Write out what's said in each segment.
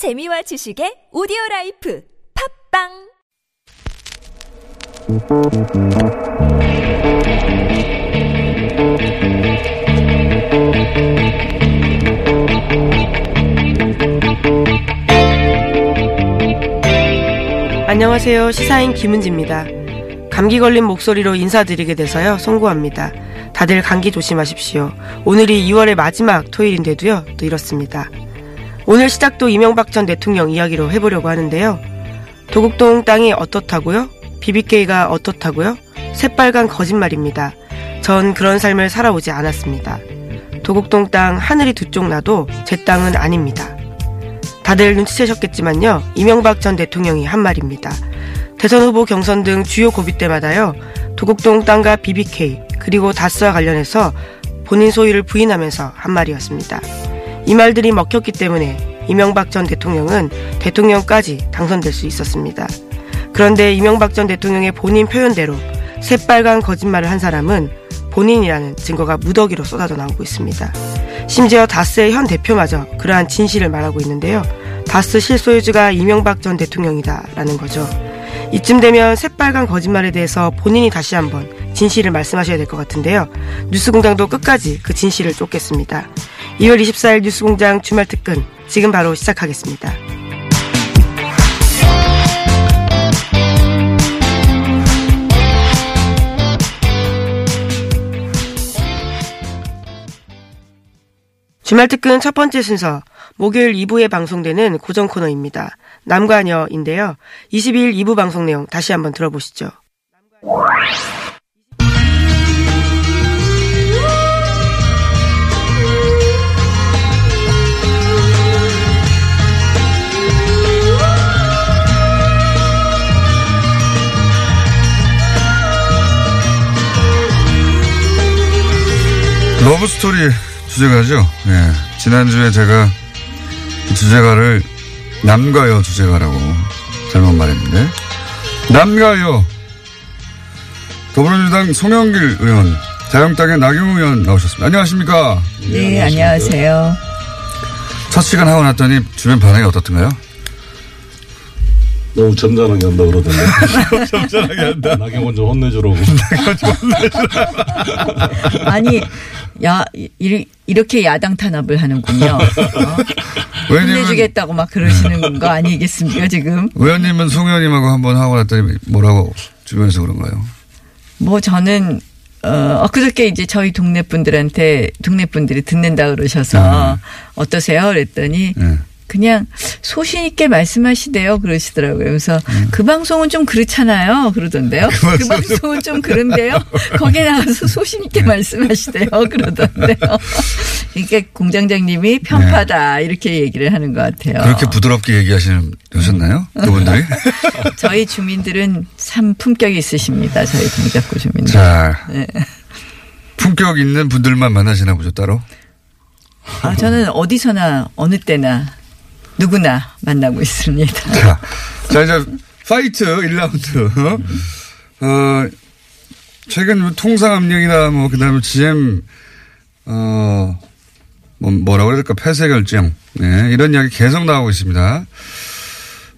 재미와 지식의 오디오 라이프 팟빵 안녕하세요. 시사인 김은지입니다. 감기 걸린 목소리로 인사드리게 돼서요. 송구합니다. 다들 감기 조심하십시오. 오늘이 2월의 마지막 토요일인데도요. 또 이렇습니다. 오늘 시작도 이명박 전 대통령 이야기로 해보려고 하는데요. 도곡동 땅이 어떻다고요? BBK가 어떻다고요? 새빨간 거짓말입니다. 전 그런 삶을 살아오지 않았습니다. 도곡동 땅 하늘이 두 쪽 나도 제 땅은 아닙니다. 다들 눈치채셨겠지만요. 이명박 전 대통령이 한 말입니다. 대선 후보 경선 등 주요 고비 때마다요. 도곡동 땅과 BBK 그리고 다스와 관련해서 본인 소유를 부인하면서 한 말이었습니다. 이 말들이 먹혔기 때문에 이명박 전 대통령은 대통령까지 당선될 수 있었습니다. 그런데 이명박 전 대통령의 본인 표현대로 새빨간 거짓말을 한 사람은 본인이라는 증거가 무더기로 쏟아져 나오고 있습니다. 심지어 다스의 현 대표마저 그러한 진실을 말하고 있는데요. 다스 실소유주가 이명박 전 대통령이다라는 거죠. 이쯤 되면 새빨간 거짓말에 대해서 본인이 다시 한번 진실을 말씀하셔야 될 것 같은데요. 뉴스공장도 끝까지 그 진실을 쫓겠습니다. 2월 24일 뉴스공장 주말 특근 지금 바로 시작하겠습니다. 주말 특근 첫 번째 순서 목요일 2부에 방송되는 고정 코너입니다. 남과녀인데요. 22일 2부 방송 내용 다시 한번 들어보시죠. 러브스토리 주제가죠. 예. 지난주에 제가 주제가를 남가요 주제가라고 잘못 말했는데. 남가요. 더불어민주당 송영길 의원, 자영당의 나경원 의원 나오셨습니다. 안녕하십니까? 네, 안녕하세요. 첫 시간 하고 났더니 주변 반응이 어떻던가요? 너무 점잖하게 한다 그러던데. 점잖하게 한다. 나경원 좀 혼내주라고. 아니, 야, 이, 이렇게 야당 탄압을 하는군요. 어? 혼내주겠다고 막 그러시는 거 아니겠습니까, 지금? 의원님은 송 의원님하고 한번 하고 났더니 뭐라고 주변에서 그런가요? 뭐 저는, 어, 엊그저께 이제 저희 동네 분들한테, 동네 분들이 듣는다 그러셔서 어떠세요? 그랬더니 네. 그냥 소신 있게 말씀하시대요. 그러시더라고요. 그래서 그 방송은 좀 그렇잖아요. 그러던데요. 그, 방송은 좀 그런데요. 거기에 나가서 소신 있게 말씀하시대요. 그러던데요. 이게 공장장님이 편파다. 이렇게 얘기를 하는 것 같아요. 그렇게 부드럽게 얘기하시는 셨나요 그분들이? 저희 주민들은 참 품격이 있으십니다. 저희 동작구 주민들. 자, 네. 품격 있는 분들만 만나시나 보죠 따로. 아, 저는 어디서나 어느 때나 누구나 만나고 있습니다. 자, 자 이제 Fight 1라운드. 어, 최근 뭐 통상 압력이나 뭐 그다음에 GM 어, 뭐 뭐라고 그래야 될까 폐쇄 결정. 네, 이런 이야기 계속 나오고 있습니다.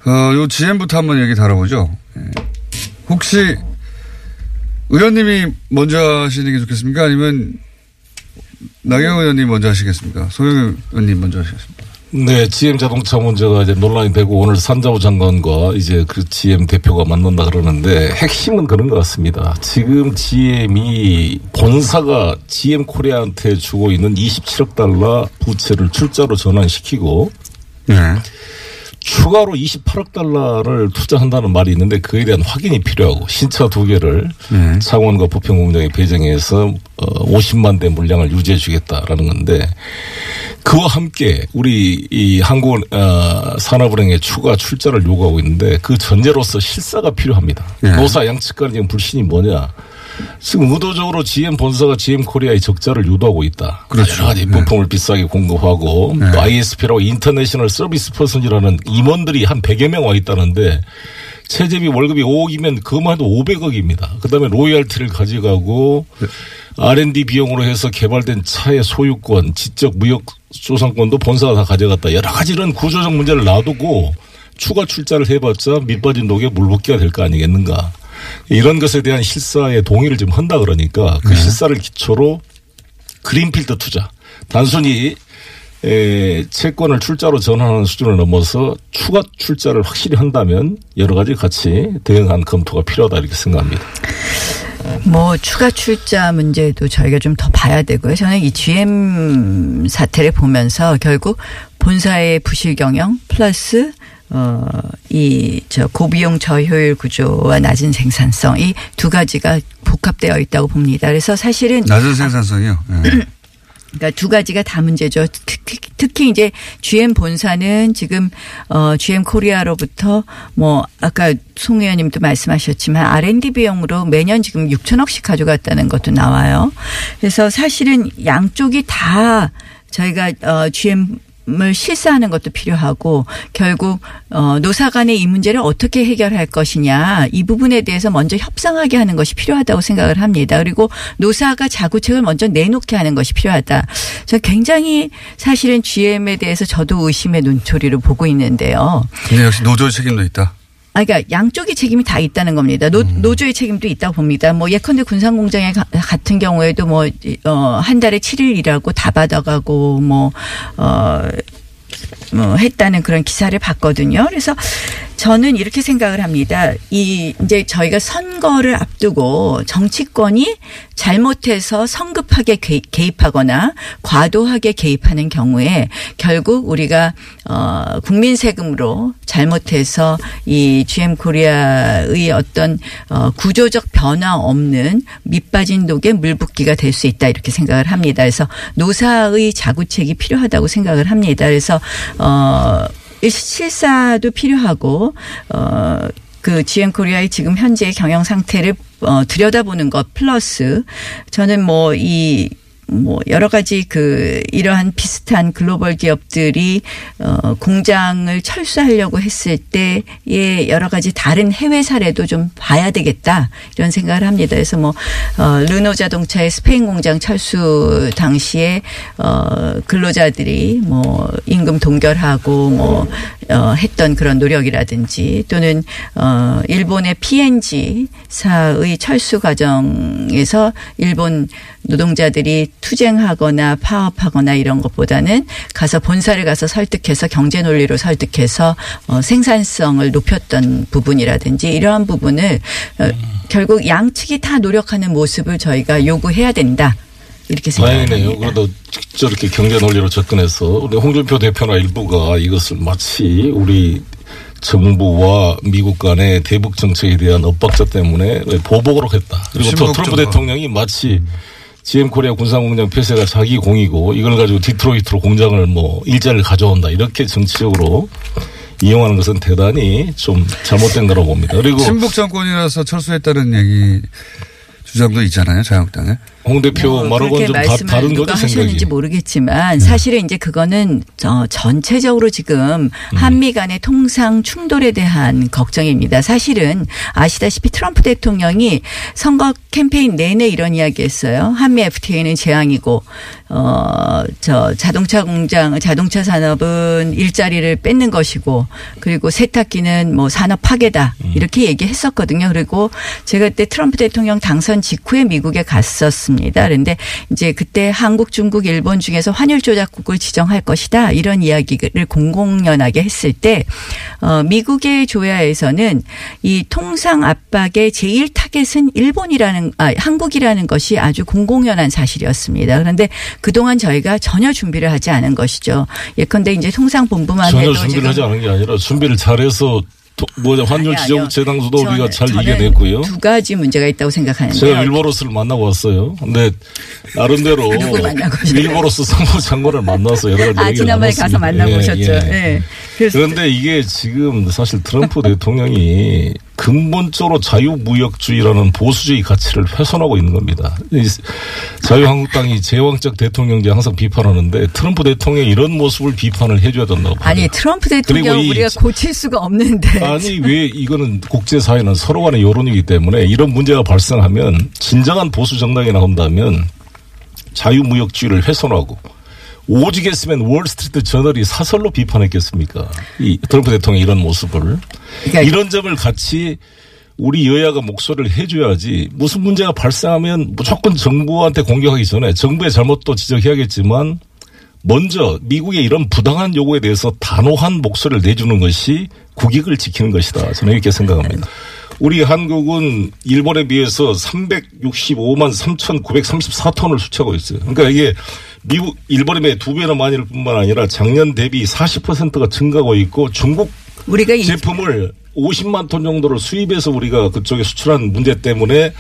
어, 요 GM부터 한번 얘기 다뤄보죠. 예. 혹시 의원님이 먼저 하시는 게 좋겠습니까? 아니면 나경원 의원님 먼저 하시겠습니까? 송영길 의원님 먼저 하시겠습니까? 네, GM 자동차 문제가 이제 논란이 되고 오늘 산자부 장관과 이제 그 GM 대표가 만난다 그러는데 핵심은 그런 것 같습니다. 지금 GM이 본사가 GM 코리아한테 주고 있는 27억 달러 부채를 출자로 전환시키고 네. 추가로 28억 달러를 투자한다는 말이 있는데 그에 대한 확인이 필요하고 신차 두 개를 네. 창원과 부평 공장에 배정해서 어 50만 대 물량을 유지해 주겠다라는 건데 그와 함께 우리 이 한국 어 산업은행에 추가 출자를 요구하고 있는데 그 전제로서 실사가 필요합니다. 네. 노사 양측 간의 지금 불신이 뭐냐? 지금 의도적으로 GM 본사가 GM 코리아의 적자를 유도하고 있다. 그렇죠. 여러 가지 네. 부품을 비싸게 공급하고 네. 또 ISP라고 international service person이라는 임원들이 한 100여 명 와 있다는데 체제비 월급이 5억이면 그것만 해도 500억입니다. 그다음에 로열티를 가져가고 R&D 비용으로 해서 개발된 차의 소유권, 지적 무역 소상권도 본사가 다 가져갔다. 여러 가지 이런 구조적 문제를 놔두고 추가 출자를 해봤자 밑빠진 독에 물붓기가 될 거 아니겠는가. 이런 것에 대한 실사의 동의를 지금 한다 그러니까 그 실사를 기초로 그린필드 투자. 단순히 에, 채권을 출자로 전환하는 수준을 넘어서 추가 출자를 확실히 한다면 여러 가지 같이 대응한 검토가 필요하다 이렇게 생각합니다. 뭐 추가 출자 문제도 저희가 좀 더 봐야 되고요. 저는 이 GM 사태를 보면서 결국 본사의 부실 경영 플러스 어 이 저 고비용 저효율 구조와 낮은 생산성 이 두 가지가 복합되어 있다고 봅니다. 그래서 사실은 낮은 생산성이요. 예. 그러니까 두 가지가 다 문제죠. 특히, 특히 이제 GM 본사는 지금 어 GM 코리아로부터 뭐 아까 송 의원님도 말씀하셨지만 R&D 비용으로 매년 지금 6천억씩 가져갔다는 것도 나와요. 그래서 사실은 양쪽이 다 저희가 어 GM 을 실사하는 것도 필요하고 결국 어 노사 간의 이 문제를 어떻게 해결할 것이냐 이 부분에 대해서 먼저 협상하게 하는 것이 필요하다고 생각을 합니다. 그리고 노사가 자구책을 먼저 내놓게 하는 것이 필요하다. 저 굉장히 사실은 GM에 대해서 저도 의심의 눈초리를 보고 있는데요. 근데 역시 노조의 책임도 있다. 아, 그러니까 양쪽의 책임이 다 있다는 겁니다. 노, 노조의 책임도 있다고 봅니다. 뭐 예컨대 군산공장에 가- 같은 경우에도 뭐, 어, 한 달에 7일 일하고 다 받아가고 뭐, 어, 뭐 했다는 그런 기사를 봤거든요. 그래서 저는 이렇게 생각을 합니다. 이 이제 저희가 선거를 앞두고 정치권이 잘못해서 성급하게 개- 개입하거나 과도하게 개입하는 경우에 결국 우리가 어 국민 세금으로 잘못해서 이 GM 코리아의 어떤 어 구조적 변화 없는 밑빠진 독에 물붓기가 될 수 있다 이렇게 생각을 합니다. 그래서 노사의 자구책이 필요하다고 생각을 합니다. 그래서 어 실사도 필요하고 어. 그 GM 코리아의 지금 현재의 경영 상태를 어, 들여다보는 것 플러스 저는 뭐 이 뭐 여러 가지 그 이러한 비슷한 글로벌 기업들이 어 공장을 철수하려고 했을 때의 여러 가지 다른 해외 사례도 좀 봐야 되겠다 이런 생각을 합니다. 그래서 뭐 어, 르노 자동차의 스페인 공장 철수 당시에 어 근로자들이 뭐 임금 동결하고 뭐 어, 했던 그런 노력이라든지 또는 어 일본의 PNG 사의 철수 과정에서 일본 노동자들이 투쟁하거나 파업하거나 이런 것보다는 가서 본사를 가서 설득해서 경제 논리로 설득해서 어 생산성을 높였던 부분이라든지 이러한 부분을 어 결국 양측이 다 노력하는 모습을 저희가 요구해야 된다. 이렇게 생각합니다. 다행이네요. 그래도 저렇게 경제 논리로 접근해서 우리 홍준표 대표나 일부가 이것을 마치 우리 정부와 미국 간의 대북 정책에 대한 엇박자 때문에 보복으로 했다. 그리고 또 트럼프. 대통령이 마치 GM 코리아 군산공장 폐쇄가 자기 공이고 이걸 가지고 디트로이트로 공장을 뭐 일자리를 가져온다. 이렇게 정치적으로 이용하는 것은 대단히 좀 잘못된 거라고 봅니다. 그리고 친북 정권이라서 철수했다는 얘기 주장도 있잖아요. 자유한국당에. 홍 대표 뭐 말하고는 좀 다, 말씀을 다른 누가 거죠 하셨는지 생각이. 모르겠지만 사실은 이제 그거는 어, 전체적으로 지금 한미 간의 통상 충돌에 대한 걱정입니다. 사실은 아시다시피 트럼프 대통령이 선거 캠페인 내내 이런 이야기했어요. 한미 FTA는 재앙이고 어저 자동차 공장 자동차 산업은 일자리를 뺏는 것이고 그리고 세탁기는 뭐 산업 파괴다 이렇게 얘기했었거든요. 그리고 제가 그때 트럼프 대통령 당선 직후에 미국에 갔었습니다. 그런데 이제 그때 한국, 중국, 일본 중에서 환율 조작국을 지정할 것이다 이런 이야기를 공공연하게 했을 때 어, 미국의 조야에서는 이 통상 압박의 제일 타겟은 일본이라는 아 한국이라는 것이 아주 공공연한 사실이었습니다. 그런데 그동안 저희가 전혀 준비를 하지 않은 것이죠. 예컨대 이제 통상 본부만 전혀 해도 준비를 하지 않은 게 아니라 준비를 잘해서 도- 뭐냐 환율 지정. 재당수도 우리가 잘 이겨냈고요. 두 가지 문제가 있다고 생각하는데요. 제가 윌버로스를 만나고 왔어요. 근데 나름대로 오셨어요? 윌버로스 상무장관을 만나서 여러 가지 아 얘기를 지난번에 가서 나눴습니다. 만나고 예, 오셨죠. 예. 예. 그런데 이게 지금 사실 트럼프 대통령이 근본적으로 자유무역주의라는 보수주의 가치를 훼손하고 있는 겁니다. 이 자유한국당이 제왕적 대통령제 항상 비판하는데 트럼프 대통령이 이런 모습을 비판을 해줘야 된다고 봐요. 아니 트럼프 대통령 이- 우리가 고칠 수가 없는데 아니 왜 이거는 국제사회는 서로 간의 여론이기 때문에 이런 문제가 발생하면 진정한 보수 정당이 나온다면 자유무역주의를 훼손하고 오직 했으면 월스트리트 저널이 사설로 비판했겠습니까? 이 트럼프 대통령 이런 모습을 그러니까 이런 점을 같이 우리 여야가 목소리를 해줘야지 무슨 문제가 발생하면 무조건 정부한테 공격하기 전에 정부의 잘못도 지적해야겠지만 먼저 미국의 이런 부당한 요구에 대해서 단호한 목소리를 내주는 것이 국익을 지키는 것이다. 저는 이렇게 생각합니다. 우리 한국은 일본에 비해서 365만 3,934톤을 수출하고 있어요. 그러니까 이게 미국, 일본에 비해 두 배나 많을 뿐만 아니라 작년 대비 40%가 증가하고 있고 중국 우리가 이 제품을 50만 톤 정도를 수입해서 우리가 그쪽에 수출한 문제 때문에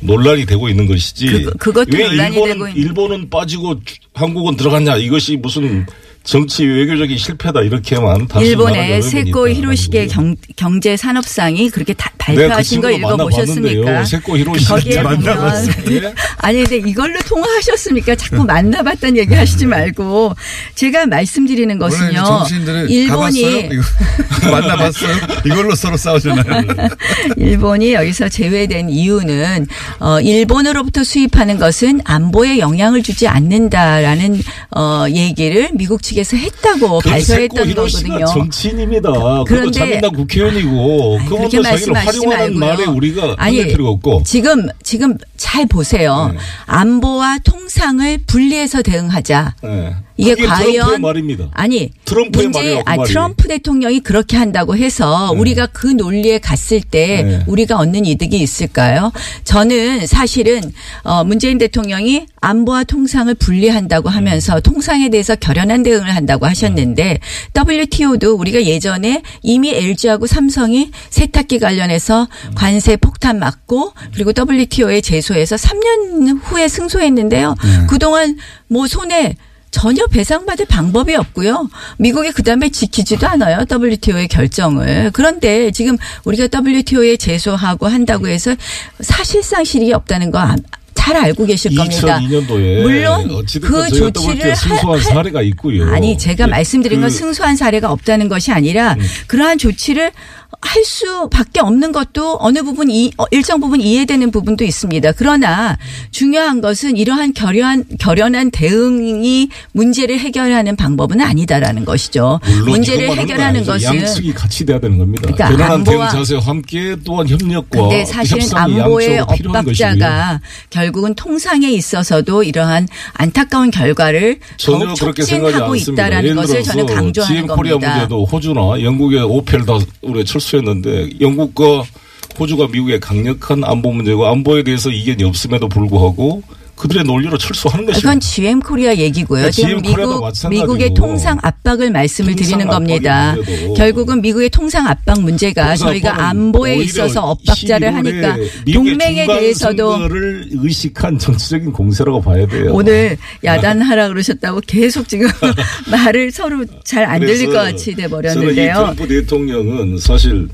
논란이 되고 있는 것이지. 그- 그것도 왜 논란이 일본은, 되고 있는- 일본은 빠지고 주- 한국은 들어갔냐 이것이 무슨 정치 외교적인 실패다 이렇게만 일본의 세코. 히로시게 경, 경제 산업상이 그렇게 다그 발표하신 거 친구 읽어보셨습니까? 세코 히로시 거기에 보면 만나봤어요. 아니 근데 이걸로 통화하셨습니까? 자꾸 만나봤다는 얘기 하시지 말고 제가 말씀드리는 것은요. 일본이 만나봤어요? 이걸로 서로 싸우잖아요. 일본이 여기서 제외된 이유는 어 일본으로부터 수입하는 것은 안보에 영향을 주지 않는다라는 어 얘기를 미국 측 에서 했다고 발표했던 거거든요. 정치인입니다. 그런데- 자민당 국회의원이고 아니, 그분도 자기를 활용하는. 말에 우리가 아니, 없고 지금 지금 잘 보세요. 네. 안보와 통상을 분리해서 대응하자. 네. 이게 과연 말입니다. 아니 트럼프의 문제 말이에요, 그 아. 트럼프 대통령이 그렇게 한다고 해서 네. 우리가 그 논리에 갔을 때 네. 우리가 얻는 이득이 있을까요? 저는 사실은 어 문재인 대통령이 안보와 통상을 분리한다고 네. 하면서 통상에 대해서 결연한 대응을 한다고 하셨는데 WTO도 우리가 예전에 이미 LG하고 삼성이 세탁기 관련해서 관세 폭탄 맞고 그리고 WTO에 제소해서 3년 후에 승소했는데요. 네. 그동안 뭐 손에 전혀 배상받을 방법이 없고요. 미국이 그다음에 지키지도 않아요. WTO의 결정을. 그런데 지금 우리가 WTO에 제소하고 한다고 해서 사실상 실익이 없다는 거 잘 알고 계실 겁니다. 2002년도에 물론 어찌됐든 그 조치를 승소한 할- 사례가 있고요. 아니 제가 네, 말씀드린 건그 승소한 사례가 없다는 것이 아니라 음. 그러한 조치를 할 수밖에 없는 것도 어느 부분 이 어, 일정 부분 이해되는 부분도 있습니다. 그러나 중요한 것은 이러한 결연한 결연한 대응이 문제를 해결하는 방법은 아니다라는 것이죠. 문제를 해결하는. 것은 양측이 같이 돼야 되는 겁니다. 그러니까 변화한 대응 안보와- 자세와 함께 또한 협력과 근데 사실은 안보의. 엇박자가 결국은 통상에 있어서도 이러한 안타까운 결과를 전혀 그렇게 않습니다. 있다라는 것을 저는 강조하는 GM 코리아 겁니다. 문제도 호주나 영국의 오펠 다 우리 철수 했는데 영국과 호주가 미국의 강력한 안보 문제고 안보에 대해서 이견이 없음에도 불구하고 그들의 논리로 철수하는 것이죠. 그건 GM 코리아 얘기고요. 그러니까 지금 미국. 미국의 통상 압박을 말씀을 통상 드리는 겁니다. 결국은 미국의 통상 압박 문제가 저희가 안보에 있어서 엇박자를 11월에 하니까 동맹에 대해서도 의식한 정치적인 공세라고 봐야 돼요. 오늘 야단하라 그러셨다고 계속 지금 말을 서로 잘 안 들릴 것 같이 돼 버렸는데요. 트럼프 대통령은 사실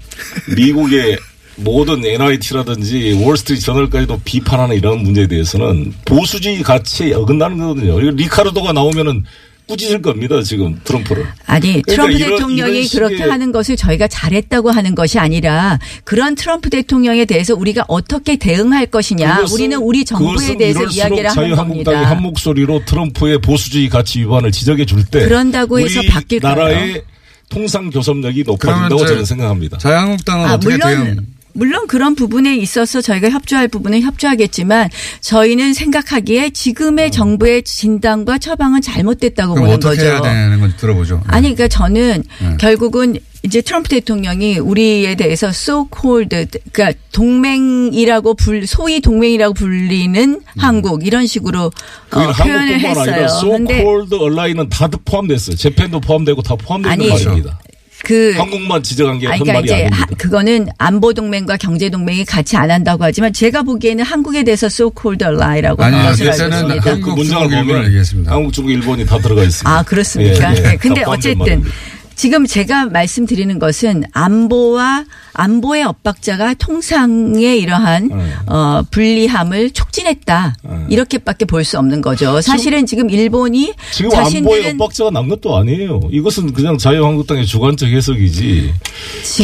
미국의 모든 NIT라든지 월스트리트 저널까지도 비판하는 이런 문제에 대해서는 보수주의 가치에 어긋나는 거거든요. 이거 리카르도가 나오면은 꾸짖을 겁니다. 지금 트럼프를. 아니 그러니까 트럼프 이런- 대통령이 이런 그렇게 하는 것을 저희가 잘했다고 하는 것이 아니라 그런 트럼프 대통령에 대해서 우리가 어떻게 대응할 것이냐 그것은- 우리는 우리 정부에 대해서 이야기를 하는 자유한국당이 겁니다. 한 목소리로 트럼프의 보수주의 가치 위반을 지적해 줄 때 그런다고 해서 우리 바뀔까요? 나라의 통상 교섭력이 높아진다고 저는 생각합니다. 자유한국당은 아, 어떻게 물론 대응? 물론 그런 부분에 있어서 저희가 협조할 부분은 협조하겠지만 저희는 생각하기에 지금의 정부의 진단과 처방은 잘못됐다고 어. 그럼 보는 어떻게 거죠. 해야 되는 건지 들어보죠. 아니 그러니까 저는 네. 결국은 이제 트럼프 대통령이 우리에 대해서 so called 그러니까 동맹이라고 불 소위 동맹이라고 불리는 한국 이런 식으로 어, 표현을 아니라 했어요. so called ally는 다 포함됐어요. 재팬도 포함되고 다 포함되는 아니, 말입니다. 그 한국만 지적한 게 아니, 그러니까 말이 이제 아닙니다. 하- 그거는 안보 동맹과 경제 동맹이 같이 안 한다고 하지만 제가 보기에는 한국에 대해서 so called ally라고 아니요, 하는 것을 알고 있습니다. 그 문장을 보면. 한국, 중국, 일본이 다 들어가 있습니다. 아 그렇습니까? 예, 예. 네. 근데 어쨌든 말입니다. 지금 제가 말씀드리는 것은 안보와 안보의 엇박자가 통상의 이러한 네. 어, 불리함을 촉진했다 네. 이렇게밖에 볼 수 없는 거죠. 사실은 지금 일본이 지금 안보의 엇박자가 난 것도 아니에요. 이것은 그냥 자유한국당의 주관적 해석이지.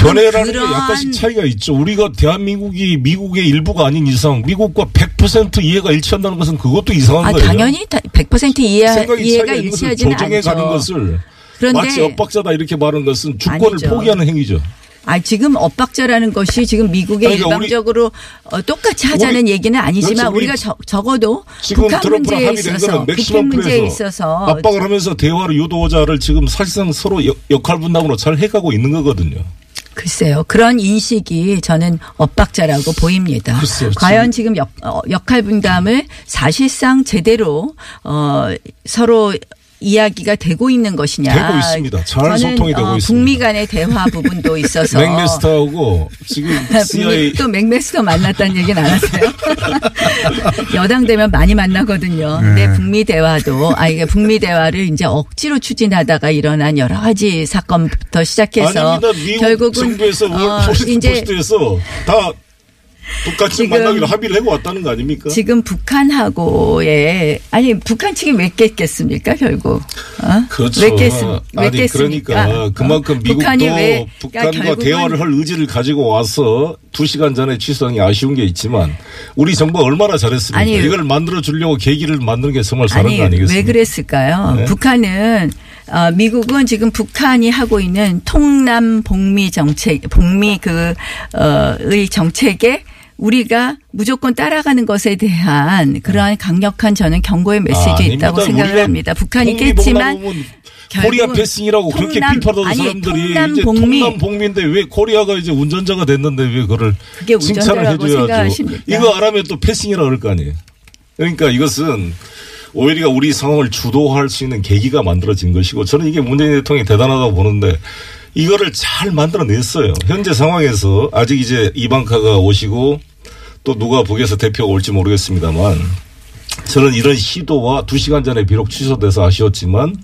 견해라는 게 약간씩 차이가 있죠. 우리가 대한민국이 미국의 일부가 아닌 이상 미국과 100% 이해가 일치한다는 것은 그것도 이상한 아 거예요. 당연히 다- 100% 이해, 이해가 일치하지는 조정해 가는 않죠. 것을 그런데 마치 엇박자다 이렇게 말하는 것은 주권을 아니죠. 포기하는 행위죠. 아 지금 엇박자라는 것이 지금 미국의 그러니까 일방적으로 어, 똑같이 하자는 우리- 얘기는 아니지만. 우리 저, 적어도 지금 북한 문제에 있어서 맥시멈 문제에 있어서 압박을 하면서 대화를 유도자를 지금 사실상 서로 역- 역할 분담으로 잘 해가고 있는 거거든요. 글쎄요. 그런 인식이 저는 엇박자라고 보입니다. 글쎄요, 과연 지금 역, 어, 역할 분담을 사실상 제대로 어, 서로 이야기가 되고 있는 것이냐. 되고 있습니다. 잘 저는, 소통이 되고 어, 있습니다. 북미 간의 대화 부분도 있어서 맥메스터하고 지금 CIA 북미 또 맥메스터 만났다는 얘기는 안 하세요? 여당 되면 많이 만나거든요. 근데 네. 북미 대화도 아 이게 북미 대화를 이제 억지로 추진하다가 일어난 여러 가지 사건부터 시작해서 아닙니다. 미국 결국은 정부에서 어, 포스트 이제 포스트에서 다 똑같이 지금- 만나기로 합의를 하고 왔다는 거 아닙니까? 지금 북한하고의 아니 북한 측이 왜 깼겠습니까 결국? 어? 그렇죠. 왜 깼습, 왜 아니 깼습니까? 그러니까 그만큼 어? 미국도 북한이 왜- 북한과 그러니까 결국은 대화를 할 의지를 가지고 와서 두 시간 전에 취소한 게 아쉬운 게 있지만 우리 정부가 얼마나 잘했습니까? 아니, 이걸 만들어 주려고 계기를 만드는 게 정말 잘한 아니 거 아니겠습니까? 왜 그랬을까요? 네. 북한은 어, 미국은 지금 북한이 하고 있는 통남 복미 정책, 복미 그 어 의 정책에 우리가 무조건 따라가는 것에 대한 그러한 강력한 저는 경고의 메시지 아닙니다. 있다고 생각을 합니다. 북한이 깼지만 Korea passing이라고 그렇게 통남- 비판하던 아니, 사람들이 통남 이제 봉미. 통남 봉미인데 왜 코리아가 이제 운전자가 됐는데 왜 그게 칭찬을 해줘야죠. 이거 안 하면 또 passing이라 그럴 거 아니에요. 그러니까 이것은 오히려 우리 상황을 주도할 수 있는 계기가 만들어진 것이고 저는 이게 문재인 대통령이 대단하다고 보는데 이거를 잘 만들어냈어요. 현재 상황에서 아직 이제 이방카가 오시고 또 누가 북에서 대표가 올지 모르겠습니다만 저는 이런 시도와 두 시간 전에 비록 취소돼서 아쉬웠지만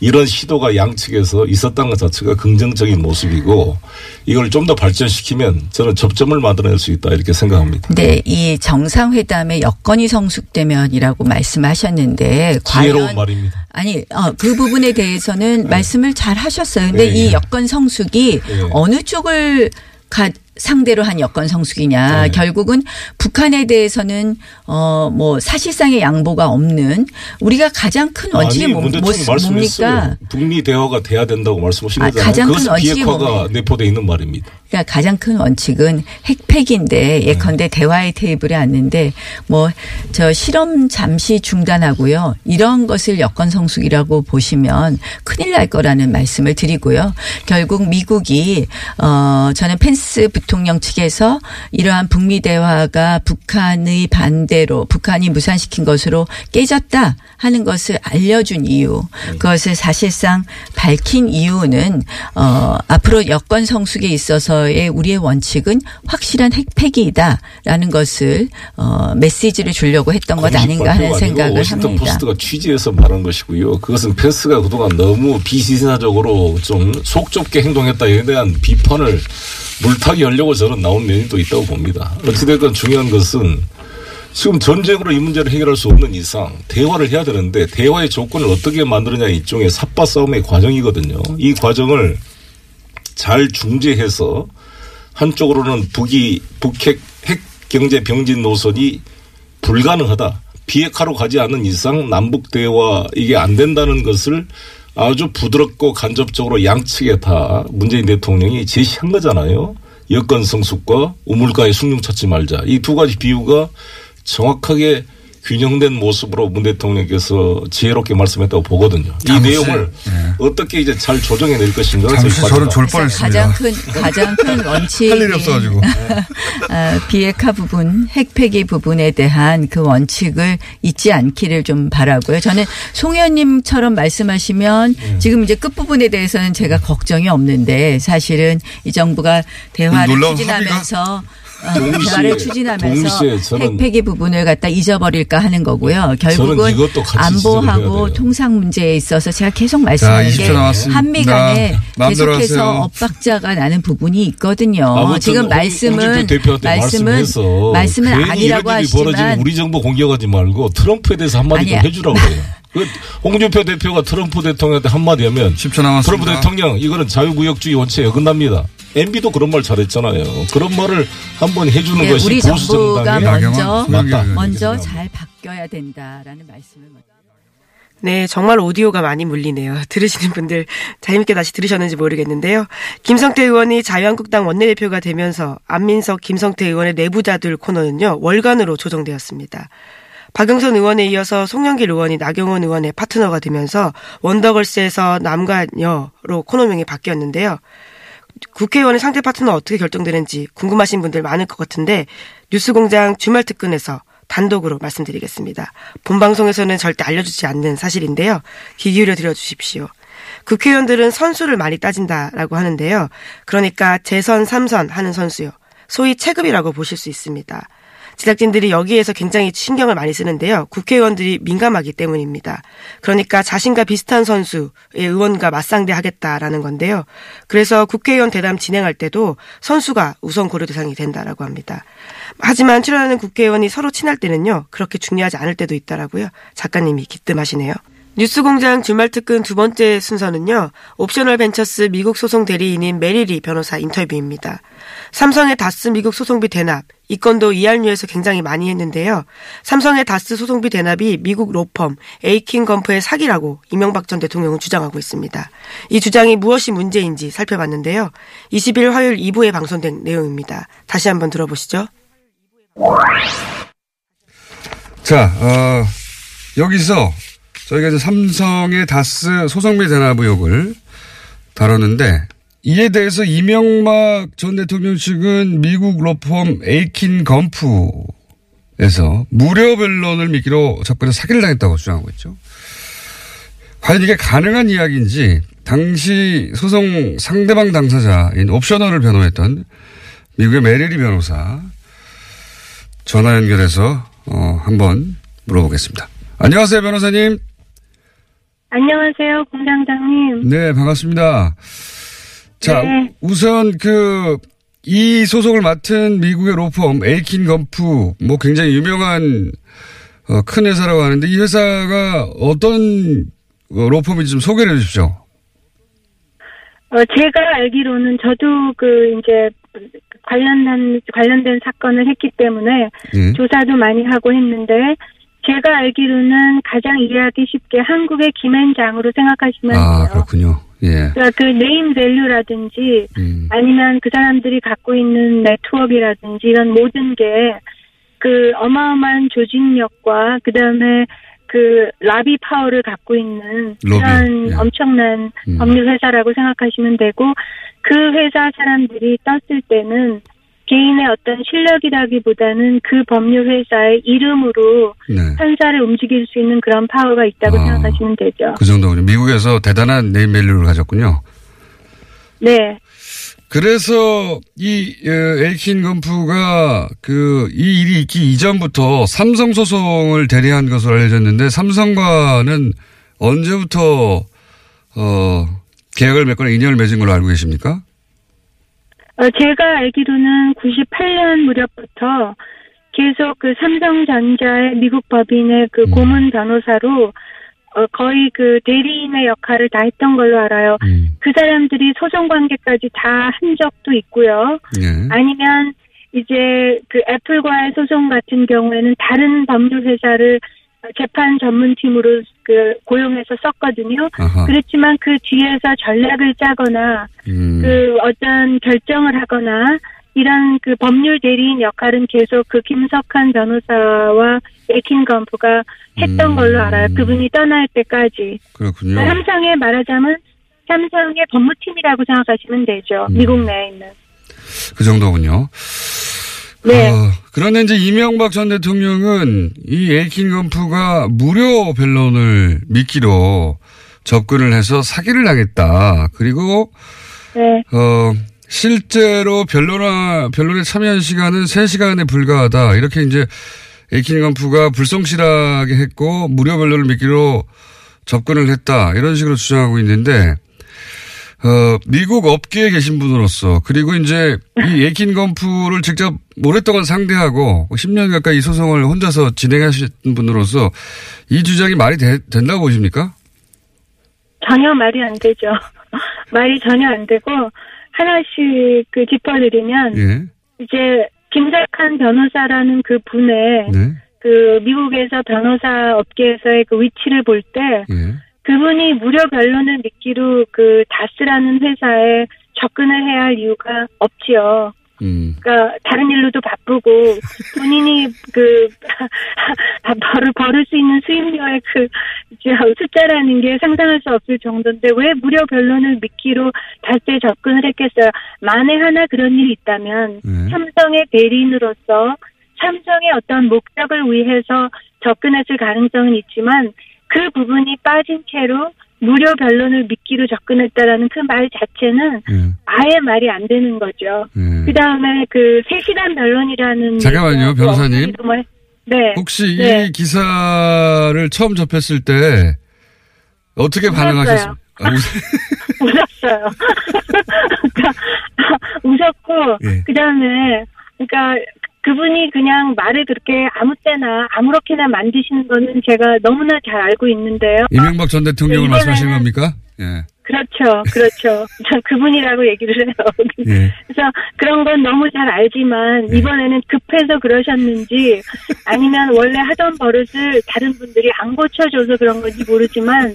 이런 시도가 양측에서 있었다는 것 자체가 긍정적인 모습이고 이걸 좀 더 발전시키면 저는 접점을 만들어낼 수 있다 이렇게 생각합니다. 네, 이 정상회담의 여건이 성숙되면이라고 말씀하셨는데 과연 말입니다. 아니, 어, 그 부분에 대해서는 말씀을 잘 하셨어요. 근데 네, 이 예. 여건 성숙이 네. 어느 쪽을 가, 상대로 한 여건 성숙이냐. 네. 결국은 북한에 대해서는 어, 뭐 사실상의 양보가 없는 우리가 가장 큰 원칙이 뭐. 뭡니까? 북미 대화가 돼야 된다고 말씀하신 아, 거잖아요. 가장 큰 원칙이 비핵화가? 내포돼 있는 말입니다. 그러니까 가장 큰 원칙은 핵폐기인데 네. 예컨대 대화의 테이블에 앉는데 뭐 저 실험 잠시 중단하고요. 이런 것을 여건 성숙이라고 보시면 큰일 날 거라는 말씀을 드리고요. 결국 미국이 어 저는 펜스 부 통령 측에서 이러한 북미 대화가 북한의 반대로 북한이 무산시킨 것으로 깨졌다 하는 것을 알려준 이유 그것을 사실상 밝힌 이유는 어 앞으로 여건 성숙에 있어서의 우리의 원칙은 확실한 핵폐기이다라는 것을 어 메시지를 주려고 했던 것 아닌가 하는 생각을 합니다. 포스트가 취재해서 말한 것이고요. 그것은 펜스가 그동안 너무 비시사적으로 좀 속 좁게 행동했다에 대한 비판을 물타기 하려고 저는 나온 면이 또 있다고 봅니다. 어찌됐건 중요한 것은 지금 전쟁으로 이 문제를 해결할 수 없는 이상 대화를 해야 되는데 대화의 조건을 어떻게 만드느냐 일종의 삽바 싸움의 과정이거든요. 이 과정을 잘 중재해서 한쪽으로는 북이 북핵 핵 경제 병진 노선이 불가능하다. 비핵화로 가지 않는 이상 남북 대화 이게 안 된다는 것을 아주 부드럽고 간접적으로 양측에 다 문재인 대통령이 제시한 거잖아요. 여건 성숙과 우물가의 숭늉 찾지 말자. 이 두 가지 비유가 정확하게 균형된 모습으로 문 대통령께서 지혜롭게 말씀했다고 보거든요. 이 잠시, 내용을 어떻게 이제 잘 조정해 낼 것인가가 잠시 저는 빠르다. 졸 그래서 뻔했습니다. 가장 큰 가장 큰 원칙 할 일이 없어가지고. 아, 비핵화 부분, 핵폐기 부분에 대한 그 원칙을 잊지 않기를 좀 바라고요. 저는 송 의원님처럼 말씀하시면 네. 지금 이제 끝 부분에 대해서는 제가 걱정이 없는데 사실은 이 정부가 대화를 추진하면서 동시에, 변화를 추진하면서 동시에 저는 핵 폐기 부분을 갖다 잊어버릴까 하는 거고요. 결국은 안보하고. 통상 문제에 있어서 제가 계속 말씀하는 20초 게. 한미 간에. 계속해서 엇박자가 나는 부분이 있거든요. 지금 홍- 말씀은 말씀은 말씀은 아니라고 하지만 우리 정부 공격하지 말고 트럼프에 대해서 한마디 좀 아니야. 해주라고 그래요. 그 홍준표 대표가 트럼프 대통령한테 한마디 하면 10초 남았습니다. 트럼프 대통령 이거는 자유무역주의 원칙에 어긋납니다. MB도 그런 말 잘했잖아요. 그런 말을 한번 해주는 네, 것이 우리 보수 정부가 정당의 먼저 맞다. 먼저. 잘 바뀌어야 된다라는 말씀을 먼저. 네, 정말 오디오가 많이 물리네요. 들으시는 분들 재밌게 다시 들으셨는지 모르겠는데요. 김성태 의원이 자유한국당 원내대표가 되면서 안민석, 김성태 의원의 내부자들 코너는요, 월간으로 조정되었습니다. 박영선 의원에 이어서 송영길 의원이 나경원 의원의 파트너가 되면서 원더걸스에서 남과 여로 코너명이 바뀌었는데요. 국회의원의 상대 파트너 어떻게 결정되는지 궁금하신 분들 많을 것 같은데 뉴스공장 주말 특근에서 단독으로 말씀드리겠습니다. 본 방송에서는 절대 알려주지 않는 사실인데요. 귀 기울여 들어주십시오. 국회의원들은 선수를 많이 따진다라고 하는데요. 그러니까 재선, 삼선 하는 선수요. 소위 체급이라고 보실 수 있습니다. 제작진들이 여기에서 굉장히 신경을 많이 쓰는데요. 국회의원들이 민감하기 때문입니다. 그러니까 자신과 비슷한 선수의 의원과 맞상대하겠다라는 건데요. 그래서 국회의원 대담 진행할 때도 선수가 우선 고려 대상이 된다라고 합니다. 하지만 출연하는 국회의원이 서로 친할 때는요. 그렇게 중요하지 않을 때도 있다라고요. 작가님이 기뜸하시네요. 뉴스공장 주말 특근 두 번째 순서는요. 옵셔널 벤처스 미국 소송 대리인인 메리리 변호사 인터뷰입니다. 삼성의 다스 미국 소송비 대납, 이 건도 이알뉴에서 굉장히 많이 했는데요. 삼성의 다스 소송비 대납이 미국 로펌 에이킨 건프의 사기라고 이명박 전 대통령은 주장하고 있습니다. 이 주장이 무엇이 문제인지 살펴봤는데요. 20일 화요일 2부에 방송된 내용입니다. 다시 한번 들어보시죠. 자, 어, 여기서 저희가 이제 삼성의 다스 소송비 대납 의혹을 다뤘는데 이에 대해서 이명박 전 대통령 측은 미국 로펌 에이킨 건프에서 무료 변론을 미끼로 접근해서 사기를 당했다고 주장하고 있죠. 과연 이게 가능한 이야기인지 당시 소송 상대방 당사자인 옵셔널을 변호했던 미국의 메리리 변호사 전화 연결해서 어, 한번 물어보겠습니다. 안녕하세요, 변호사님. 안녕하세요, 공장장님. 네, 반갑습니다. 자, 네. 우선 그, 이 소송을 맡은 미국의 로펌, 에이킨 건프, 뭐 굉장히 유명한, 어, 큰 회사라고 하는데 이 회사가 어떤 어, 로펌인지 좀 소개를 해 주십시오. 어, 제가 알기로는 저도 그 이제 관련된 관련된 사건을 했기 때문에 예. 조사도 많이 하고 했는데 제가 알기로는 가장 이해하기 쉽게 한국의 김앤장으로 생각하시면 아, 돼요. 그렇군요. 예. 그러니까 그 네임 밸류라든지 음. 아니면 그 사람들이 갖고 있는 네트워크라든지 이런 모든 게 그 어마어마한 조직력과 그 다음에 그 lobby power를 갖고 있는 그런 예. 엄청난 음. 법률 회사라고 생각하시면 되고 그 회사 사람들이 떴을 때는 개인의 어떤 실력이라기보다는 그 법률 회사의 이름으로 네. 판사를 움직일 수 있는 그런 파워가 있다고 아. 생각하시면 되죠. 그 정도군요. 미국에서 대단한 네임밸류를 가졌군요. 네. 그래서 이 어, 에이킨 건프가 그 이 일이 있기 이전부터 삼성 소송을 대리한 것으로 알려졌는데 삼성과는 언제부터 어 계약을 맺거나 인연을 맺은 걸로 알고 계십니까? 어, 제가 알기로는 98년 무렵부터 계속 그 삼성전자의 미국 법인의 그 음. 고문 변호사로 어, 거의 그 대리인의 역할을 다 했던 걸로 알아요. 음. 그 사람들이 소송 관계까지 다 한 적도 있고요. 예. 아니면 이제 그 애플과의 소송 같은 경우에는 다른 법률 회사를 재판 전문팀으로 그 고용해서 썼거든요. 아하. 그렇지만 그 뒤에서 전략을 짜거나 음. 그 어떤 결정을 하거나 이런 그 법률 대리인 역할은 계속 그 김석한 변호사와 에킨 건프가 했던 음. 걸로 알아요. 그분이 떠날 때까지. 그렇군요. 삼성에 말하자면 삼성의 법무팀이라고 생각하시면 되죠. 음. 미국 내에 있는. 그 정도군요. 네. 어, 그런데 이제 이명박 전 대통령은 이 에이킨 건프가 무료 변론을 미끼로 접근을 해서 사기를 당했다. 그리고 네. 어, 실제로 변론화, 변론에 참여한 시간은 3시간에 불과하다. 이렇게 이제 에이킨 건프가 불성실하게 했고 무료 변론을 미끼로 접근을 했다. 이런 식으로 주장하고 있는데, 어, 미국 업계에 계신 분으로서 그리고 이제 이 에이킨 건프를 직접 오랫동안 상대하고 10년 가까이 이 소송을 혼자서 진행하신 분으로서 이 주장이 말이 되, 된다고 보십니까? 전혀 말이 안 되죠. 말이 전혀 안 되고 하나씩 그 짚어드리면 예. 이제 김작한 변호사라는 그 분의 네. 그 미국에서 변호사 업계에서의 그 위치를 볼때 예. 그분이 무료 변론을 미끼로 그 다스라는 회사에 접근을 해야 할 이유가 없지요. 음. 그러니까 다른 일로도 바쁘고 본인이 그 벌을 벌을 수 있는 수입료의 그 이제 숫자라는 게 상상할 수 없을 정도인데 왜 무료 변론을 미끼로 다스에 접근을 했겠어요? 만에 하나 그런 일이 있다면 네. 삼성의 대리인으로서 삼성의 어떤 목적을 위해서 접근했을 가능성은 있지만 그 부분이 빠진 채로 무료 변론을 미끼로 접근했다라는 그 말 자체는 예. 아예 말이 안 되는 거죠. 예. 그 다음에 그 3시간 변론이라는. 잠깐만요, 얘기가 변호사님. 또 정말- 네. 혹시 네. 이 기사를 처음 접했을 때 어떻게. 반응하셨습니까? 아, 웃- 웃었어요. 그러니까 웃었고, 예. 그 다음에, 그러니까 그분이 그냥 말을 그렇게 아무 때나 아무렇게나 만드시는 거는 제가 너무나 잘 알고 있는데요. 이명박 전 대통령을 네, 말씀하시는 겁니까? 예. 그렇죠, 그렇죠. 전 그분이라고 얘기를 해요. 예. 그래서 그런 건 너무 잘 알지만 네. 이번에는 급해서 그러셨는지 아니면 원래 하던 버릇을 다른 분들이 안 고쳐줘서 그런 건지 모르지만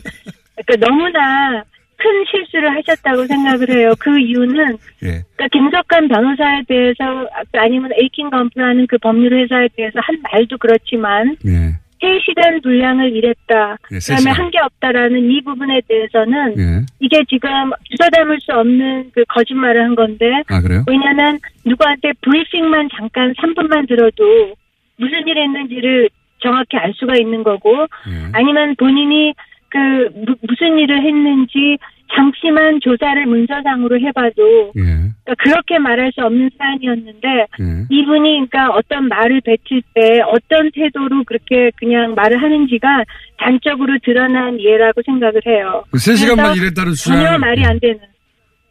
그러니까 너무나 큰 실수를 하셨다고 생각을 해요. 그 이유는 예. 그러니까 김석환 변호사에 대해서 아니면 에이킹 건프라는 그 법률 회사에 대해서 한 말도 그렇지만 예. 3시간 분량을 일했다. 예, 세 그다음에. 한 게 없다라는 이 부분에 대해서는 예. 이게 지금 주워 담을 수 없는 그 거짓말을 한 건데 아? 왜냐면 누구한테 브리핑만 잠깐 3분만 들어도 무슨 일이 했는지를 정확히 알 수가 있는 거고 예. 아니면 본인이 그 무, 무슨 일을 했는지 잠시만 조사를 문서상으로 해봐도 예. 그러니까 그렇게 말할 수 없는 사안이었는데 예. 이분이 그러니까 어떤 말을 뱉을 때 어떤 태도로 그렇게 그냥 말을 하는지가 단적으로 드러난 예라고 생각을 해요. 그 3시간만 그래서 일했다는 주장. 전혀 말이 안 되는.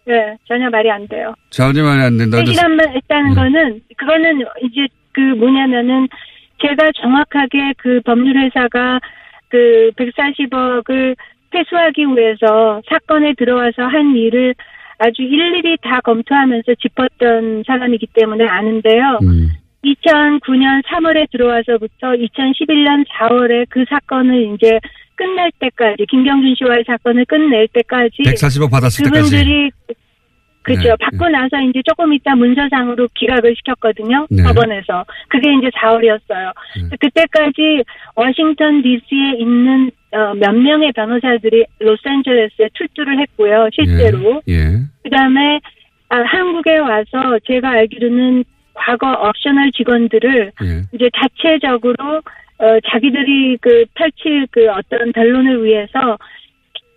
네, 전혀 말이 안 돼요. 전혀 말이 안 된다. 3시간만 했다는 네. 거는 그거는 이제 그 뭐냐면은 제가 정확하게 그 법률회사가 그 140억을 회수하기 위해서 사건에 들어와서 한 일을 아주 일일이 다 검토하면서 짚었던 사람이기 때문에 아는데요. 음. 2009년 3월에 들어와서부터 2011년 4월에 그 사건을 이제 끝낼 때까지 김경준 씨와의 사건을 끝낼 때까지 140억 받았을 때까지. 그분들이 그죠 네, 받고 나서 이제 조금 있다 문서상으로 기각을 시켰거든요 네. 법원에서 그게 이제 4월이었어요 네. 그때까지 워싱턴 D.C.에 있는 어, 몇 명의 변호사들이 로스앤젤레스에 출두를 했고요 실제로 예. 예. 그다음에 아, 한국에 와서 제가 알기로는 과거 옵셔널 직원들을 예. 이제 자체적으로 어, 자기들이 그 펼칠 그 어떤 변론을 위해서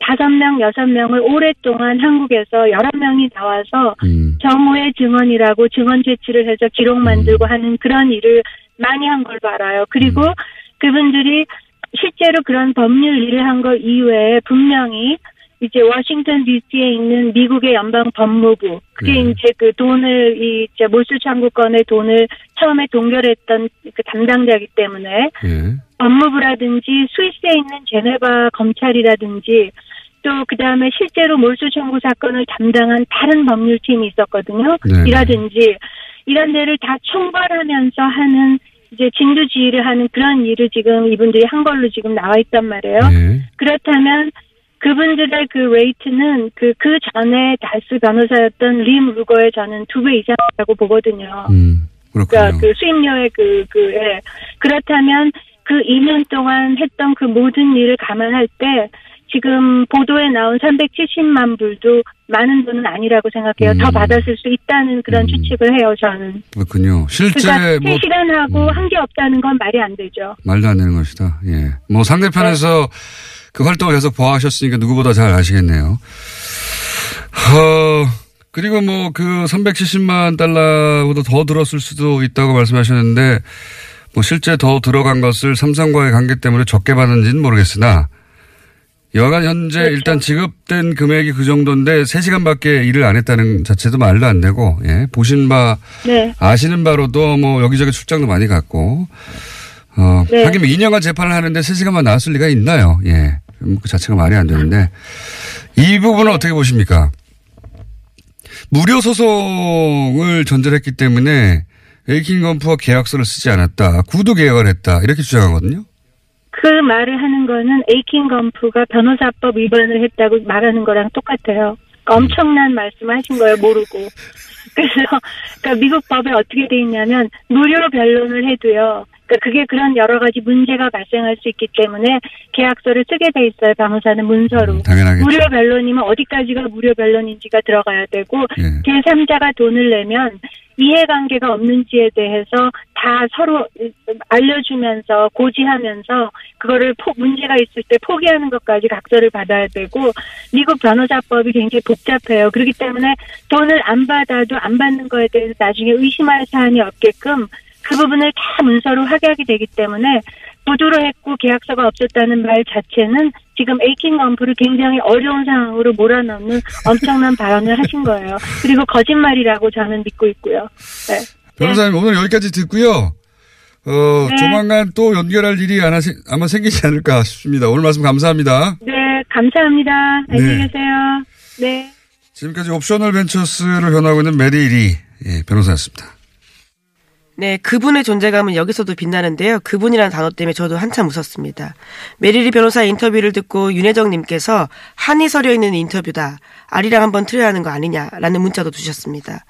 다섯 명, 여섯 명을 오랫동안 한국에서 여러 명이 나와서 음. 정오의 증언이라고 증언 제출을 해서 기록 만들고 하는 그런 일을 많이 한 걸로 알아요. 그리고 음. 그분들이 실제로 그런 법률 일을 한거 이외에 분명히 이제 워싱턴 D.C.에 있는 미국의 연방 법무부 그게 네. 이제 그 돈을 이 이제 몰수 청구권의 돈을 처음에 동결했던 그 담당자이기 때문에 예. 법무부라든지 스위스에 있는 제네바 검찰이라든지 또 그다음에 실제로 몰수 청구 사건을 담당한 다른 법률팀이 있었거든요. 네네. 이라든지 이런 데를 다 총괄하면서 하는 이제 진두지휘를 하는 그런 일을 지금 이분들이 한 걸로 지금 나와 있단 말이에요. 예. 그렇다면 그분들의 그 rate는 그, 그 전에 다스 변호사였던 림 루거의 저는 두 배 이상이라고 보거든요. 음. 그렇군요. 그러니까 그 수임료의 그, 그, 예. 그렇다면 그 2년 동안 했던 그 모든 일을 감안할 때 지금 보도에 나온 370만 불도 많은 돈은 아니라고 생각해요. 음. 더 받았을 수 있다는 그런 음. 추측을 해요, 저는. 그렇군요. 실제 그러니까 뭐 3시간 하고 음. 한게 없다는 건 말이 안 되죠. 말도 안 되는 것이다. 예. 뭐 상대편에서 그 활동을 계속 보아하셨으니까 누구보다 잘 아시겠네요. 어, 그리고 뭐 그 370만 달러보다 더 들었을 수도 있다고 말씀하셨는데 뭐 실제 더 들어간 것을 삼성과의 관계 때문에 적게 받은지는 모르겠으나 여간 현재 그렇죠. 일단 지급된 금액이 그 정도인데 3시간밖에 일을 안 했다는 자체도 말도 안 되고 예. 보신 바 네. 아시는 바로도 뭐 여기저기 출장도 많이 갔고 어, 네. 하긴 2년간 재판을 하는데 3시간만 나왔을 리가 있나요? 예. 음, 그 자체가 말이 안 되는데 이 부분은 어떻게 보십니까? 무료 소송을 전제했기 때문에 에이킹 건프와 계약서를 쓰지 않았다. 구두 계약을 했다. 이렇게 주장하거든요. 그 말을 하는 거는 에이킹 건프가 변호사법 위반을 했다고 말하는 거랑 똑같아요. 엄청난 말씀을 하신 거예요, 모르고. 그래서, 그러니까 미국 법에 어떻게 돼 있냐면, 무료 변론을 해도요, 그러니까 그게 그런 여러 가지 문제가 발생할 수 있기 때문에 계약서를 쓰게 돼 있어요, 변호사는 문서로. 음, 당연하겠죠. 무료 변론이면 어디까지가 무료 변론인지가 들어가야 되고, 예. 제3자가 돈을 내면 이해관계가 없는지에 대해서 다 서로 알려주면서 고지하면서 그거를 포- 문제가 있을 때 포기하는 것까지 각서를 받아야 되고 미국 변호사법이 굉장히 복잡해요. 그렇기 때문에 돈을 안 받아도 안 받는 거에 대해서 나중에 의심할 사안이 없게끔 그 부분을 다 문서로 확약이 되기 때문에 부두로 했고 계약서가 없었다는 말 자체는 지금 에이킹 건프를 굉장히 어려운 상황으로 몰아넣는 엄청난 발언을 하신 거예요. 그리고 거짓말이라고 저는 믿고 있고요. 네. 변호사님 오늘 여기까지 듣고요. 어, 네. 조만간 또 연결할 일이 아마, 생- 아마 생기지 않을까 싶습니다. 오늘 말씀 감사합니다. 네, 감사합니다. 안녕히 네. 계세요. 네. 지금까지 옵셔널 벤처스를 변호하고 있는 메리 리 예, 변호사였습니다. 네, 그분의 존재감은 여기서도 빛나는데요. 그분이라는 단어 때문에 저도 한참 웃었습니다. 메리리 변호사의 인터뷰를 듣고 윤혜정님께서 한이 서려 있는 인터뷰다. 아리랑 한번 틀어야 하는 거 아니냐라는 문자도 주셨습니다.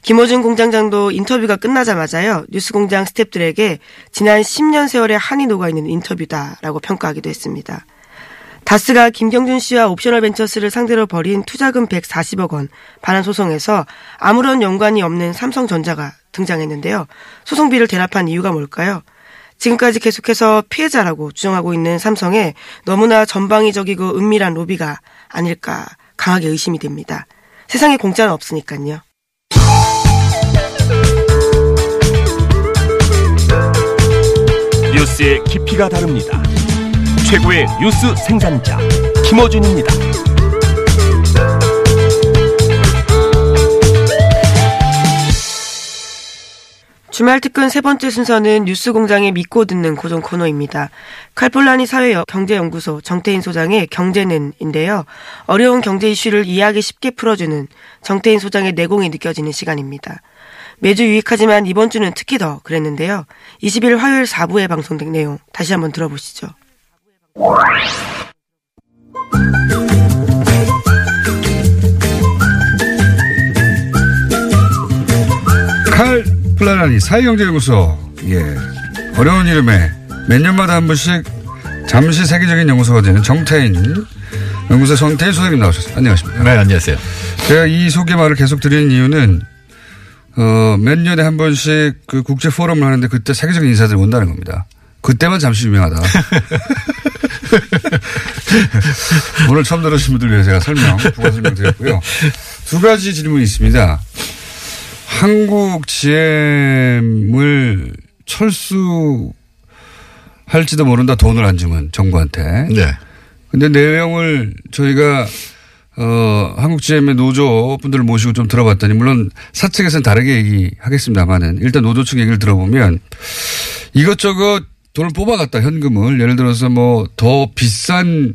김어준 공장장도 인터뷰가 끝나자마자요. 뉴스공장 스탭들에게 지난 10년 세월의 한이 녹아있는 인터뷰다라고 평가하기도 했습니다. 다스가 김경준 씨와 옵셔널 벤처스를 상대로 벌인 투자금 140억 원 반환 소송에서 아무런 연관이 없는 삼성전자가 등장했는데요. 소송비를 대납한 이유가 뭘까요? 지금까지 계속해서 피해자라고 주장하고 있는 삼성에 너무나 전방위적이고 은밀한 로비가 아닐까 강하게 의심이 됩니다. 세상에 공짜는 없으니까요. 뉴스의 깊이가 다릅니다. 최고의 뉴스 생산자 김어준입니다. 주말 특근 세 번째 순서는 뉴스 공장에 믿고 듣는 고정 코너입니다. 칼폴라니 사회 경제연구소 정태인 소장의 경제는인데요. 어려운 경제 이슈를 이해하기 쉽게 풀어주는 정태인 소장의 내공이 느껴지는 시간입니다. 매주 유익하지만 이번 주는 특히 더 그랬는데요. 20일 화요일 4부에 방송된 내용 다시 한번 들어보시죠. 칼 플라라니 사회경제연구소 예 어려운 이름에 몇 년마다 한 번씩 잠시 세계적인 연구소가 되는 정태인 연구소 정태인 소장님 나오셨습니다. 안녕하십니까? 네, 안녕하세요. 제가 이 소개말을 계속 드리는 이유는 어, 몇 년에 한 번씩 그 국제 포럼을 하는데 그때 세계적인 인사들이 온다는 겁니다. 그때만 잠시 유명하다. 오늘 처음 들으신 분들 위해 제가 설명, 부가 설명 드렸고요. 두 가지 질문이 있습니다. 한국 GM을 철수할지도 모른다 돈을 안 주면 정부한테. 네. 근데 내용을 저희가 어, 한국 GM의 노조 분들을 모시고 좀 들어봤더니 물론 사측에서는 다르게 얘기하겠습니다만은 일단 노조 측 얘기를 들어보면 이것저것 돈을 뽑아갔다 현금을 예를 들어서 뭐 더 비싼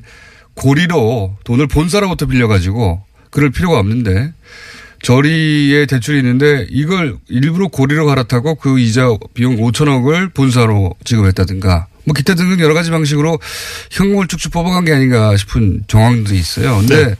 고리로 돈을 본사로부터 빌려가지고 그럴 필요가 없는데 저리에 대출이 있는데 이걸 일부러 고리로 갈아타고 그 이자 비용 5천억을 본사로 지급했다든가 뭐 기타 등등 여러 가지 방식으로 현금을 쭉쭉 뽑아간 게 아닌가 싶은 정황들이 있어요. 근데 네.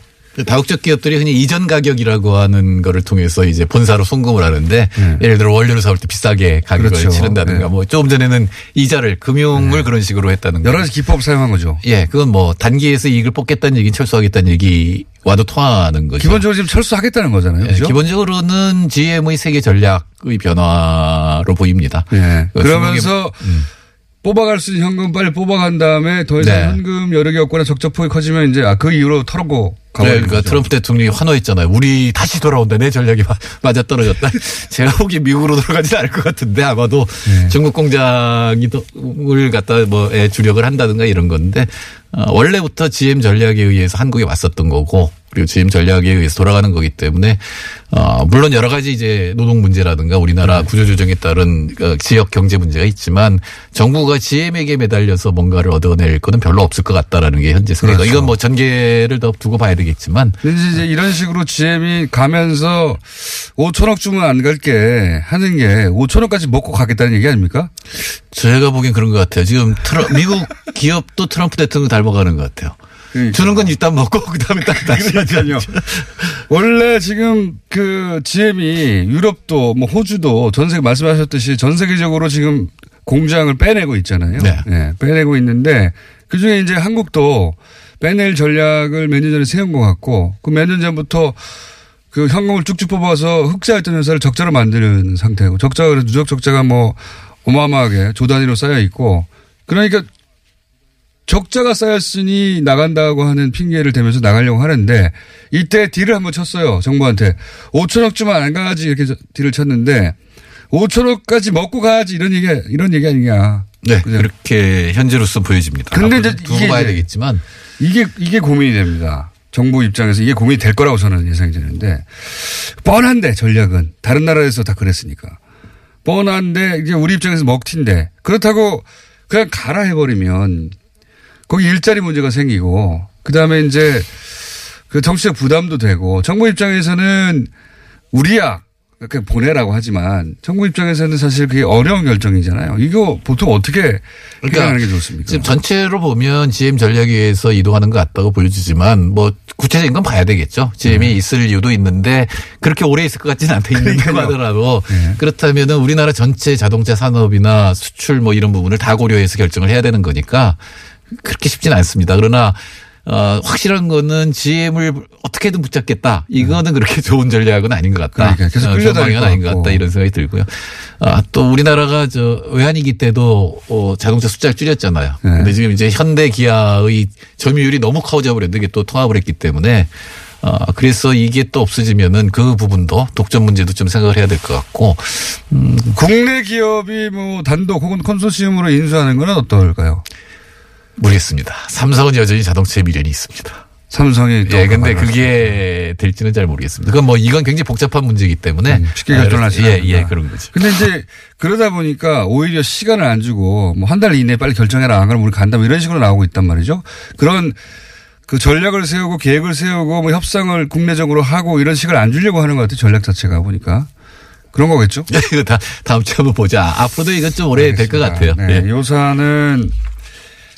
다국적 기업들이 흔히 이전 가격이라고 하는 거를 통해서 이제 본사로 송금을 하는데 네. 예를 들어 원료를 사올 때 비싸게 가격을 그렇죠. 치른다든가 네. 뭐 조금 전에는 이자를 금융을 그런 식으로 했다는 여러 거. 가지 기법 사용한 거죠. 예, 그건 뭐 단기에서 이익을 뽑겠다는 얘기는 철수하겠다는 얘기 와도 통하는 거죠. 기본적으로 지금 철수하겠다는 거잖아요. 예, 그죠? 기본적으로는 GM의 세계 전략의 변화로 보입니다. 예. 그 그러면서 뽑아갈 수 있는 현금 빨리 뽑아간 다음에 더 이상 네. 현금 여력이 없거나 적적 폭이 커지면 이제 아, 그 이후로 털고 네, 그러니까 트럼프 대통령이 환호했잖아요. 우리 다시 돌아온다. 내 전략이 마- 맞아 떨어졌다. 제가 보기 미국으로 돌아가지는 않을 것 같은데 아마도 네. 중국 공장을 갖다 뭐 예, 주력을 한다든가 이런 건데 어, 원래부터 GM 전략에 의해서 한국에 왔었던 거고 그리고 GM 전략에 의해서 돌아가는 거기 때문에 어, 물론 여러 가지 이제 노동 문제라든가 우리나라 구조 조정에 따른 그 지역 경제 문제가 있지만 정부가 GM에게 매달려서 뭔가를 얻어낼 거는 별로 없을 것 같다라는 게 현재 생각. 그렇죠. 이건 뭐 전개를 더 두고 봐야 되겠지만 이제 이런 식으로 GM이 가면서 5천억 주면 안 갈게 하는 게 5천억까지 먹고 가겠다는 얘기 아닙니까? 제가 보기엔 그런 것 같아요. 지금 트럼, 미국 기업도 트럼프 대통령 닮아가는 것 같아요. 그러니까. 주는 건 일단 먹고 그다음에 딱 다시 그러니까요. 원래 지금 그 GM이 유럽도 뭐 호주도 전 세계 말씀하셨듯이 전 세계적으로 지금 공장을 빼내고 있잖아요. 네. 빼내고 있는데 그 중에 이제 한국도 빼낼 전략을 몇 년 전에 세운 것 같고 그 몇 년 전부터 그 현금을 쭉쭉 뽑아서 흑자였던 회사를 적자로 만드는 상태고 적자가 그래서 누적 적자가 뭐 어마어마하게 조 단위로 쌓여 있고 그러니까 적자가 쌓였으니 나간다고 하는 핑계를 대면서 나가려고 하는데 이때 딜을 한번 쳤어요. 정부한테. 5천억 주만 안 가야지 이렇게 저- 딜을 쳤는데 5천억까지 먹고 가야지 이런 얘기, 이런 얘기 아니냐. 네, 그죠? 그렇게 현재로서 보여집니다. 근데 이제 두고 봐야 되겠지만 이게, 이게 고민이 됩니다. 정부 입장에서 이게 고민이 될 거라고 저는 예상이 되는데 뻔한데 전략은 다른 나라에서 다 그랬으니까 뻔한데 이제 우리 입장에서 먹튀인데 그렇다고 그냥 가라 해버리면 거기 일자리 문제가 생기고 그다음에 이제 그 정치적 부담도 되고 정부 입장에서는 우리야 이렇게 보내라고 하지만 정부 입장에서는 사실 그게 어려운 결정이잖아요. 이거 보통 어떻게 해결하는 게 좋습니까? 지금 전체로 보면 GM 전략에 의해서 이동하는 것 같다고 보여지지만 뭐 구체적인 건 봐야 되겠죠. GM이 있을 이유도 있는데 그렇게 오래 있을 것 같지는 않다 있는다고 그러니까요. 하더라도 네. 그렇다면은 우리나라 전체 자동차 산업이나 수출 뭐 이런 부분을 다 고려해서 결정을 해야 되는 거니까 그렇게 쉽지는 않습니다. 그러나 어, 확실한 거는 GM을 어떻게든 붙잡겠다. 이거는 그렇게 좋은 전략은 아닌 것 같다. 그러니까 계속 어, 것 아닌 것. 같다. 이런 생각이 들고요. 아, 또 우리나라가 저 외환위기 때도 어, 자동차 숫자를 줄였잖아요. 네. 근데 지금 이제 현대 기아의 점유율이 너무 커져 버렸는데 이게 또 통합을 했기 때문에 어, 그래서 이게 또 없어지면은 그 부분도 독점 문제도 좀 생각을 해야 될 것 같고 국내 기업이 뭐 단독 혹은 컨소시엄으로 인수하는 건 어떨까요? 모르겠습니다. 삼성은 여전히 자동차에 미련이 있습니다. 삼성이 또 예, 근데 그게 될지는 잘 모르겠습니다. 그건 뭐 이건 굉장히 복잡한 문제이기 때문에 음, 쉽게 결정을 하시는 예, 예, 그런 거죠. 근데 이제 그러다 보니까 오히려 시간을 안 주고 뭐 한 달 이내에 빨리 결정해라 안 그러면 우리 간다 뭐 이런 식으로 나오고 있단 말이죠. 그런 그 전략을 세우고 계획을 세우고 뭐 협상을 국내적으로 하고 이런 시간을 안 주려고 하는 것 같아요. 전략 자체가 보니까. 그런 거겠죠? 이거 다 다음 주에 한번 보자. 앞으로도 이건 좀 오래 될 것 같아요. 네, 예. 요사는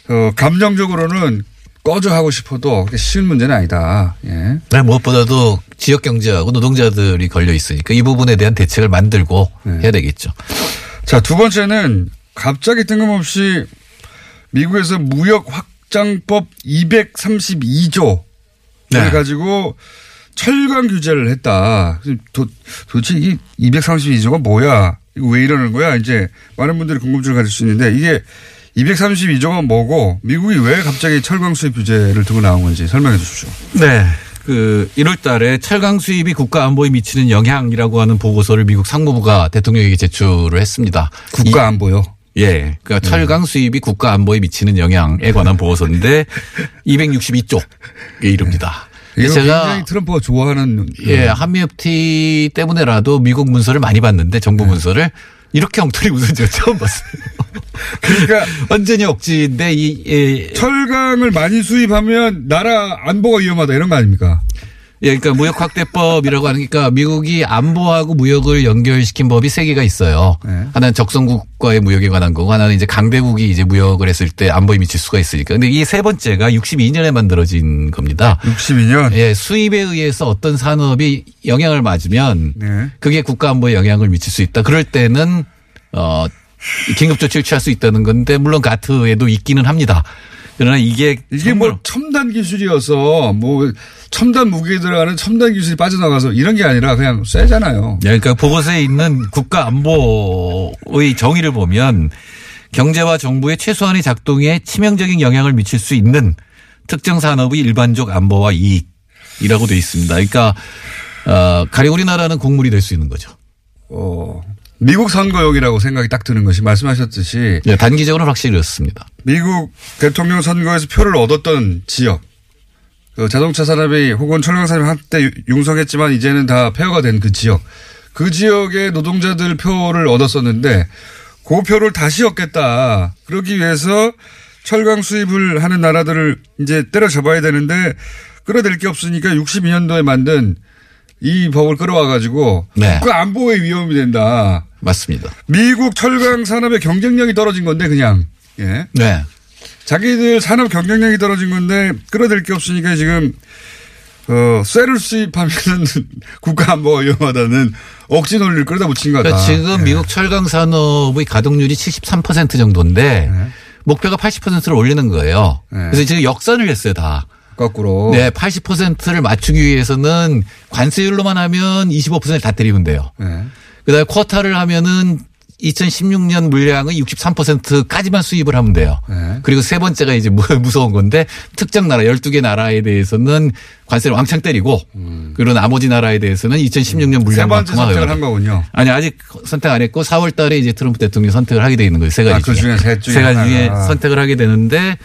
어, 감정적으로는 꺼져 하고 싶어도 쉬운 문제는 아니다. 예. 네, 무엇보다도 지역 경제하고 노동자들이 걸려 있으니까 이 부분에 대한 대책을 만들고 네. 해야 되겠죠. 자, 두 번째는 갑자기 뜬금없이 미국에서 무역 확장법 232조 네. 를 가지고 철강 규제를 했다. 도, 도대체 이 232조가 뭐야? 이거 왜 이러는 거야? 이제 많은 분들이 궁금증을 가질 수 있는데 이게 232조가 뭐고 미국이 왜 갑자기 철강 수입 규제를 두고 나온 건지 설명해 주십시오. 네. 그 1월 달에 철강 수입이 국가 안보에 미치는 영향이라고 하는 보고서를 미국 상무부가 대통령에게 제출을 했습니다. 국가 안보요. 예. 그러니까 네. 철강 수입이 국가 안보에 미치는 영향에 관한 보고서인데 262쪽에 이릅니다. 이거 제가 굉장히 트럼프가 좋아하는 예, 한미FT 때문에라도 미국 문서를 많이 봤는데 네. 정부 문서를 이렇게 엉터리 문서 제가 처음 봤어요. 그러니까 완전히 억지인데 이 예, 철강을 많이 수입하면 나라 안보가 위험하다 이런 거 아닙니까? 예, 그러니까 무역 확대법이라고 하니까 미국이 안보하고 무역을 연결시킨 법이 세 개가 있어요. 네. 하나는 적성국과의 무역에 관한 거고 하나는 이제 강대국이 이제 무역을 했을 때 안보에 미칠 수가 있으니까. 근데 이 세 번째가 62년에 만들어진 겁니다. 62년. 예, 수입에 의해서 어떤 산업이 영향을 맞으면 네. 그게 국가 안보에 영향을 미칠 수 있다. 그럴 때는 어 긴급 조치를 취할 수 있다는 건데 물론 가트에도 있기는 합니다. 그러나 이게 이게 뭐 첨단 기술이어서 뭐 첨단 무기에 들어가는 첨단 기술이 빠져나가서 이런 게 아니라 그냥 쎄잖아요. 예, 그러니까 보고서에 있는 국가 안보의 정의를 보면 경제와 정부의 최소한의 작동에 치명적인 영향을 미칠 수 있는 특정 산업의 일반적 안보와 이익 곡물이라고 돼 있습니다. 그러니까 어, 가령 우리나라는 곡물이 될 수 있는 거죠. 어, 미국 선거용이라고 생각이 딱 드는 것이 말씀하셨듯이 예, 단기적으로는 확실히 그렇습니다. 미국 대통령 선거에서 표를 얻었던 지역, 그 자동차 산업이 혹은 철강 산업이 한때 융성했지만 이제는 다 폐허가 된 그 지역, 그 지역의 노동자들 표를 얻었었는데 그 표를 다시 얻겠다. 그러기 위해서 철강 수입을 하는 나라들을 이제 때려잡아야 되는데 끌어낼 게 없으니까 62년도에 만든 이 법을 끌어와 가지고 네. 그 안보의 위험이 된다. 맞습니다. 미국 철강 산업의 경쟁력이 떨어진 건데 그냥 예. 네. 자기들 산업 경쟁력이 떨어진 건데 끌어들 게 없으니까 지금 어 쇠를 수입하면은 국가 안보가 위험하다는 억지 논리를 끌어다 붙인 거다. 그러니까 지금 예. 미국 철강 산업의 가동률이 73% 정도인데 목표가 80%를 올리는 거예요. 네. 그래서 지금 역선을 했어요 다. 거꾸로. 네, 80%를 맞추기 위해서는 관세율로만 하면 25%를 다 때리면 돼요. 네. 그다음에 쿼타를 하면은 2016년 물량의 63%까지만 수입을 하면 돼요. 네. 그리고 세 번째가 이제 무- 무서운 건데 특정 나라 12개 나라에 대해서는 관세를 왕창 때리고 그리고 나머지 나라에 대해서는 2016년 음. 세 번째 물량만큼 선택을. 한 거군요. 아니 아직 선택 안 했고 4월 달에 이제 트럼프 대통령이 선택을 하게 돼 있는 거예요. 세 가지 아, 그 중에 셋 중에 세 가지 중에. 선택을 하게 되는데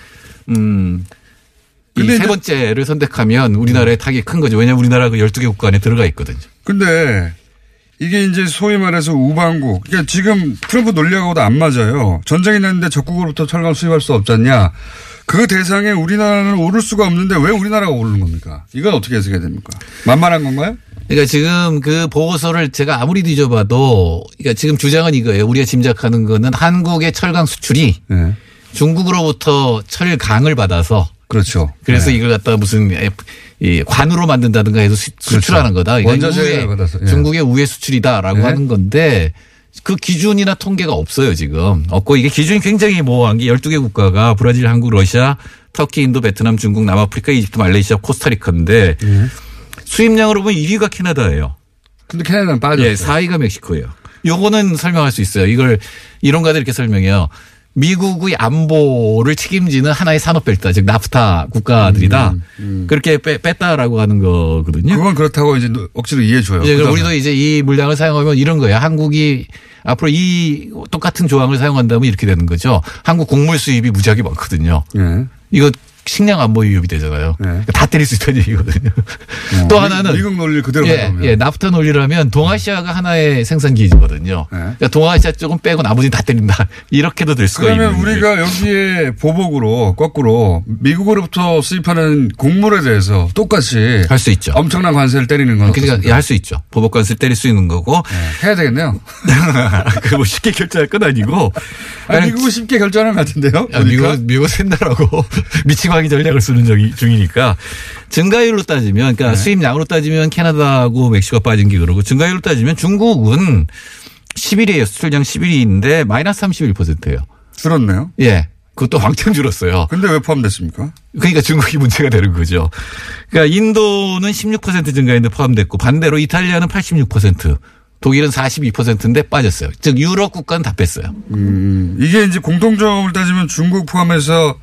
음. 근데 이세 이제- 번째를 선택하면 우리나라의 타격이 큰 거죠. 왜냐하면 우리나라가 그 12개 국가 안에 들어가 있거든요. 근데 이게 이제 소위 말해서 우방국. 그러니까 지금 트럼프 논리하고도 안 맞아요. 전쟁이 났는데 적국으로부터 철강 수입할 수 없잖냐. 그 대상에 우리나라는 오를 수가 없는데 왜 우리나라가 오르는 겁니까? 이건 어떻게 해석해야 됩니까? 만만한 건가요? 그러니까 지금 그 보고서를 제가 아무리 뒤져봐도 그러니까 지금 주장은 이거예요. 우리가 짐작하는 거는 한국의 철강 수출이 네. 중국으로부터 철강을 받아서 그렇죠. 그래서 네. 이걸 갖다가 무슨 이 관으로 만든다든가 해서 수, 출하는 거다. 그러니까 원자재를 받아서, 예. 중국의 우회 수출이다라고 네. 하는 건데 그 기준이나 통계가 없어요 지금. 없고 이게 기준이 굉장히 모호한 게 12개 국가가 브라질, 한국, 러시아, 터키, 인도, 베트남, 중국, 남아프리카, 이집트, 말레이시아, 코스타리카인데 예. 수입량으로 보면 1위가 캐나다예요. 근데 캐나다는 빠졌어요. 예, 4위가 멕시코예요. 요거는 설명할 수 있어요. 이걸 이론가들 이렇게 설명해요. 미국의 안보를 책임지는 하나의 산업벨트, 즉 나프타 국가들이다. 그렇게 빼, 뺐다라고 하는 거거든요. 그건 그렇다고 이제 억지로 이해해 줘요. 이제 그럼 우리도 이제 이 물량을 사용하면 이런 거예요. 한국이 앞으로 이 똑같은 조항을 사용한다면 이렇게 되는 거죠. 한국 곡물 수입이 무지하게 많거든요. 예. 이거 식량 안보 위협이 되잖아요. 네. 다 때릴 수 있다는 얘기거든요. 또 하나는 미국 논리를 그대로 예. 예, 나프타 논리라면 동아시아가 하나의 생산 기지거든요. 네. 그러니까 동아시아 쪽은 빼고 나머지는 다 때린다. 이렇게도 될 수가 그러면 있는 거죠. 우리가 여기에 보복으로 거꾸로 미국으로부터 수입하는 곡물에 대해서 똑같이 할 수 있죠. 엄청난 관세를 때리는 건 그러니까 할 수 있죠. 보복 관세 때릴 수 있는 거고. 해야 되겠네요. 그뭐 쉽게 결제할 건 아니고. 아니, 미국은 쉽게 결정하는 것 같은데요. 야, 미국, 미국 센다라고 미치 광이 전략을 쓰는 적이 중이니까 증가율로 따지면, 그러니까 수입량으로 따지면 캐나다하고 멕시코가 빠진 게 그러고 증가율로 따지면 중국은 11위에요. 수출량 11위인데 마이너스 31%예요. 줄었네요. 예. 그것도 왕창 줄었어요. 근데 왜 포함됐습니까? 그러니까 중국이 문제가 되는 거죠. 그러니까 인도는 16% 증가했는데 포함됐고 반대로 이탈리아는 86%, 독일은 42%인데 빠졌어요. 즉 유럽 국가는 다 뺐어요. 음, 이게 이제 공통점을 따지면 중국 포함해서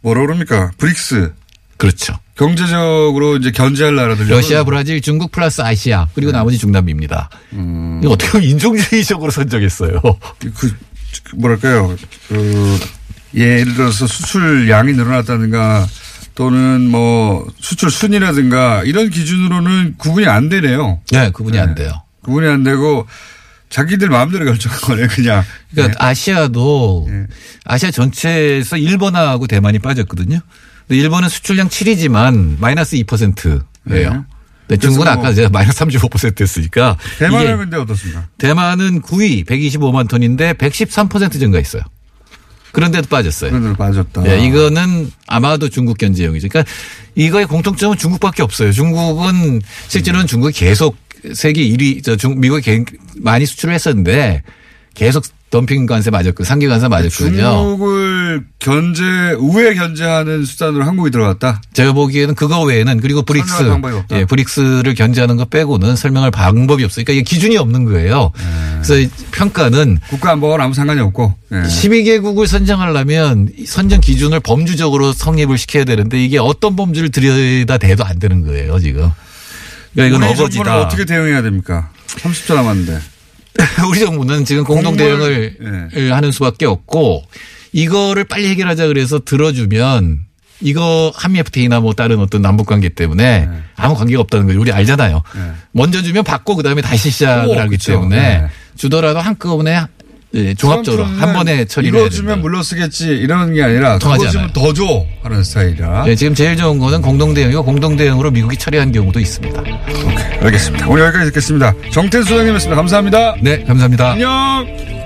뭐라 그럽니까? 브릭스. 그렇죠. 경제적으로 이제 견제할 나라들. 러시아, 브라질, 중국 플러스 아시아 그리고 나머지 중남미입니다. 이거 어떻게 보면 인종주의적으로 선정했어요. 그, 그 뭐랄까요. 그 예를 들어서 수출량이 늘어났다든가 또는 뭐 수출 순이라든가 이런 기준으로는 구분이 안 되네요. 네, 그분이 안 돼요. 구분이 안 되고 자기들 마음대로 결정한 거네 그냥. 그러니까 아시아도 네. 아시아 전체에서 일본하고 대만이 빠졌거든요. 근데 일본은 수출량 7이지만 마이너스 2%예요. 네. 중국은 뭐 아까 제가 마이너스 35% 했으니까 대만은 근데 어떻습니까? 대만은 9위 125만 톤인데 113% 증가했어요. 그런데도 빠졌어요. 그런데도 빠졌다. 예, 이거는 아마도 중국 견제용이죠. 그러니까 이거의 공통점은 중국밖에 없어요. 중국은 실제로는 중국이 계속 세계 1위, 저 중, 미국이 개- 많이 수출을 했었는데 계속 덤핑 관세 맞았고 상계 관세 맞았거든요. 중국을 견제, 우회 견제하는 수단으로 한국이 들어갔다. 제가 보기에는 그거 외에는 그리고 브릭스. 예, 브릭스를 견제하는 거 빼고는 설명할 방법이 없어요. 그러니까 이게 기준이 없는 거예요. 네. 그래서 이 평가는 국가 안보와는 아무 상관이 없고. 예. 12개국을 선정하려면 이 선정 기준을 범주적으로 성립을 시켜야 되는데 이게 어떤 범주를 들여다 대도 안 되는 거예요, 지금. 그러니까 이건 어거지다. 어떻게 대응해야 됩니까? 30초 남았는데. 우리 정부는 지금 공동 대응을 하는 수밖에 없고 이거를 빨리 해결하자 그래서 들어주면 이거 한미 FTA나 뭐 다른 어떤 남북 관계 때문에 네. 아무 관계가 없다는 걸 우리 알잖아요. 먼저 주면 받고 그다음에 다시 시작을 오, 하기 그쵸. 때문에 네. 주더라도 한꺼번에 예, 종합적으로 한 번에 처리를 이거 주면 된다. 물러쓰겠지 이런 게 아니라 통하지 그거 주면. 더 줘 하는 스타일이라. 예, 지금 제일 좋은 거는 공동 대응이고 공동 대응으로 미국이 처리한 경우도 있습니다. 오케이, 알겠습니다. 오늘 여기까지 듣겠습니다. 정태수 소장님이었습니다. 감사합니다. 네, 감사합니다. 안녕.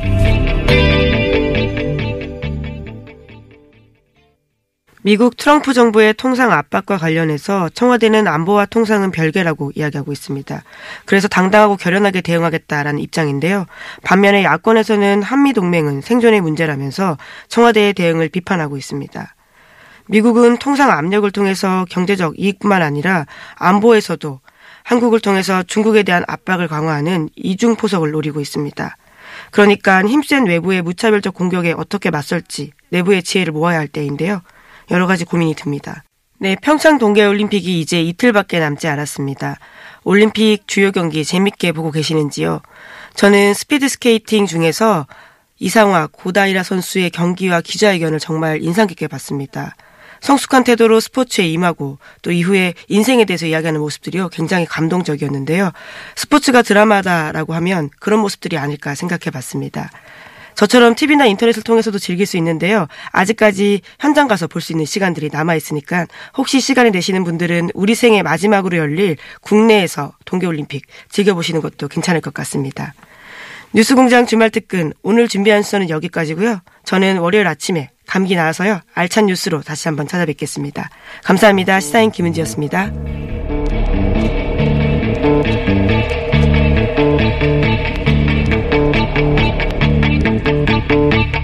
미국 트럼프 정부의 통상 압박과 관련해서 청와대는 안보와 통상은 별개라고 이야기하고 있습니다. 그래서 당당하고 결연하게 대응하겠다라는 입장인데요. 반면에 야권에서는 한미 동맹은 생존의 문제라면서 청와대의 대응을 비판하고 있습니다. 미국은 통상 압력을 통해서 경제적 이익뿐만 아니라 안보에서도 한국을 통해서 중국에 대한 압박을 강화하는 이중 포석을 노리고 있습니다. 그러니까 힘센 외부의 무차별적 공격에 어떻게 맞설지 내부의 지혜를 모아야 할 때인데요. 여러 가지 고민이 듭니다. 네, 평창 동계올림픽이 이제 이틀밖에 남지 않았습니다. 올림픽 주요 경기 재밌게 보고 계시는지요? 저는 스피드 스케이팅 중에서 이상화, 고다이라 선수의 경기와 기자회견을 정말 인상 깊게 봤습니다. 성숙한 태도로 스포츠에 임하고 또 이후에 인생에 대해서 이야기하는 모습들이요 굉장히 감동적이었는데요. 스포츠가 드라마다라고 하면 그런 모습들이 아닐까 생각해 봤습니다. 저처럼 TV나 인터넷을 통해서도 즐길 수 있는데요. 아직까지 현장 가서 볼 수 있는 시간들이 남아 있으니까 혹시 시간이 되시는 분들은 우리 생애 마지막으로 열릴 국내에서 동계올림픽 즐겨보시는 것도 괜찮을 것 같습니다. 뉴스공장 주말 특근 오늘 준비한 수는 여기까지고요. 저는 월요일 아침에 감기 나와서요. 알찬 뉴스로 다시 한번 찾아뵙겠습니다. 감사합니다. 시사인 김은지였습니다. Música